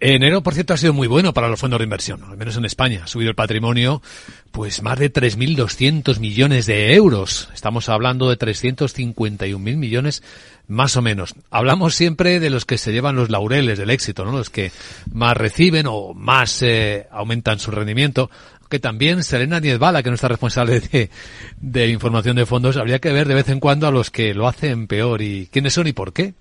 Enero, por cierto, ha sido muy bueno para los fondos de inversión, al menos en España. Ha subido el patrimonio, pues más de 3.200 millones de euros. Estamos hablando de 351.000 millones más o menos. Hablamos siempre de los que se llevan los laureles del éxito, ¿no? Los que más reciben o más eh, aumentan su rendimiento. Que también Selena Niezbala, que no está responsable de, de información de fondos, habría que ver de vez en cuando a los que lo hacen peor y quiénes son y por qué.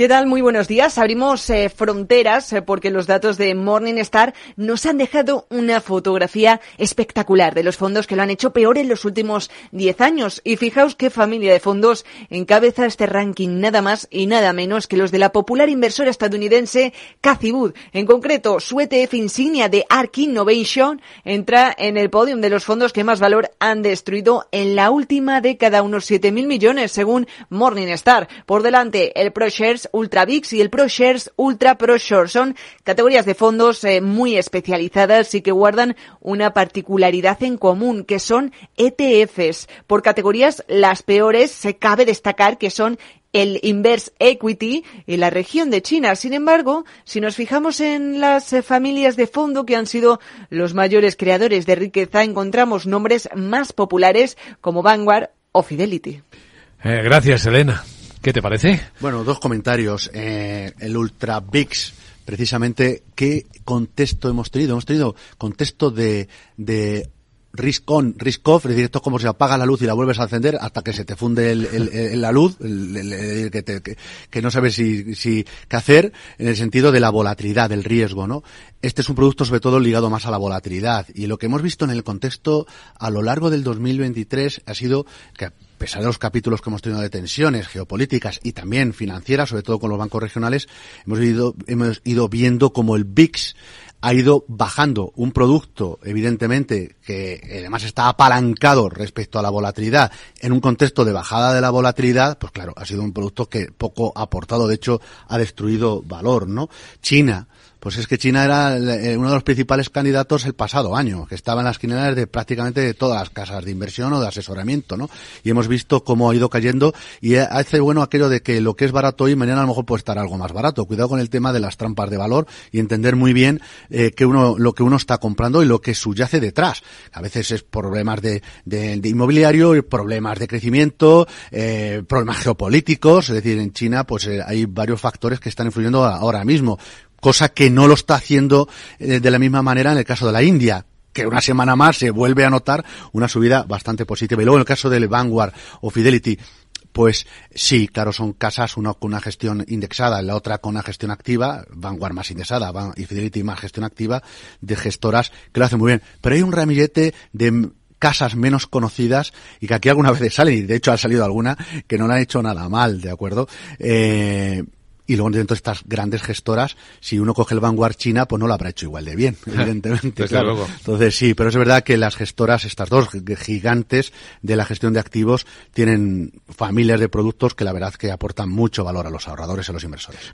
¿Qué tal? Muy buenos días. Abrimos eh, fronteras eh, porque los datos de Morningstar nos han dejado una fotografía espectacular de los fondos que lo han hecho peor en los últimos 10 años. Y fijaos qué familia de fondos encabeza este ranking nada más y nada menos que los de la popular inversora estadounidense Cathy Wood. En concreto, su ETF insignia de ARK Innovation entra en el podium de los fondos que más valor han destruido en la última década, unos 7.000 millones según Morningstar. Por delante, el ProShares Ultra VIX y el ProShares Ultra ProShort. Son categorías de fondos eh, muy especializadas y que guardan una particularidad en común, que son ETFs. Por categorías, las peores se cabe destacar que son el Inverse Equity en la región de China. Sin embargo, si nos fijamos en las eh, familias de fondo que han sido los mayores creadores de riqueza, encontramos nombres más populares como Vanguard o Fidelity. Eh, gracias, Elena. ¿Qué te parece? Bueno, dos comentarios. Eh, el Ultra VIX, precisamente, ¿qué contexto hemos tenido? Hemos tenido contexto de, de risk on, risk off, es decir, esto es como si apaga la luz y la vuelves a encender hasta que se te funde el, el, la luz, que, te, que, que, no sabes si, si qué hacer, en el sentido de la volatilidad, del riesgo, ¿no? Este es un producto sobre todo ligado más a la volatilidad y lo que hemos visto en el contexto a lo largo del 2023 ha sido que a pesar de los capítulos que hemos tenido de tensiones geopolíticas y también financieras, sobre todo con los bancos regionales, hemos ido, hemos ido viendo como el VIX ha ido bajando un producto, evidentemente, que además está apalancado respecto a la volatilidad en un contexto de bajada de la volatilidad, pues claro, ha sido un producto que poco ha aportado, de hecho, ha destruido valor, ¿no? China, pues es que China era eh, uno de los principales candidatos el pasado año, que estaba en las quinielas de prácticamente todas las casas de inversión o de asesoramiento, ¿no? Y hemos visto cómo ha ido cayendo y hace bueno aquello de que lo que es barato hoy mañana a lo mejor puede estar algo más barato. Cuidado con el tema de las trampas de valor y entender muy bien eh, que uno lo que uno está comprando y lo que subyace detrás. A veces es problemas de, de, de inmobiliario, problemas de crecimiento, eh, problemas geopolíticos. Es decir, en China pues eh, hay varios factores que están influyendo ahora mismo cosa que no lo está haciendo eh, de la misma manera en el caso de la India que una semana más se vuelve a notar una subida bastante positiva. Y luego en el caso del Vanguard o Fidelity, pues sí, claro, son casas, una con una gestión indexada, la otra con una gestión activa, Vanguard más indexada y Fidelity más gestión activa, de gestoras que lo hacen muy bien. Pero hay un ramillete de casas menos conocidas y que aquí alguna vez salen, y de hecho ha salido alguna, que no la han hecho nada mal, ¿de acuerdo? Eh, y luego dentro de estas grandes gestoras, si uno coge el Vanguard China, pues no lo habrá hecho igual de bien, evidentemente. claro. Entonces sí, pero es verdad que las gestoras, estas dos gigantes de la gestión de activos, tienen familias de productos que la verdad que aportan mucho valor a los ahorradores y a los inversores.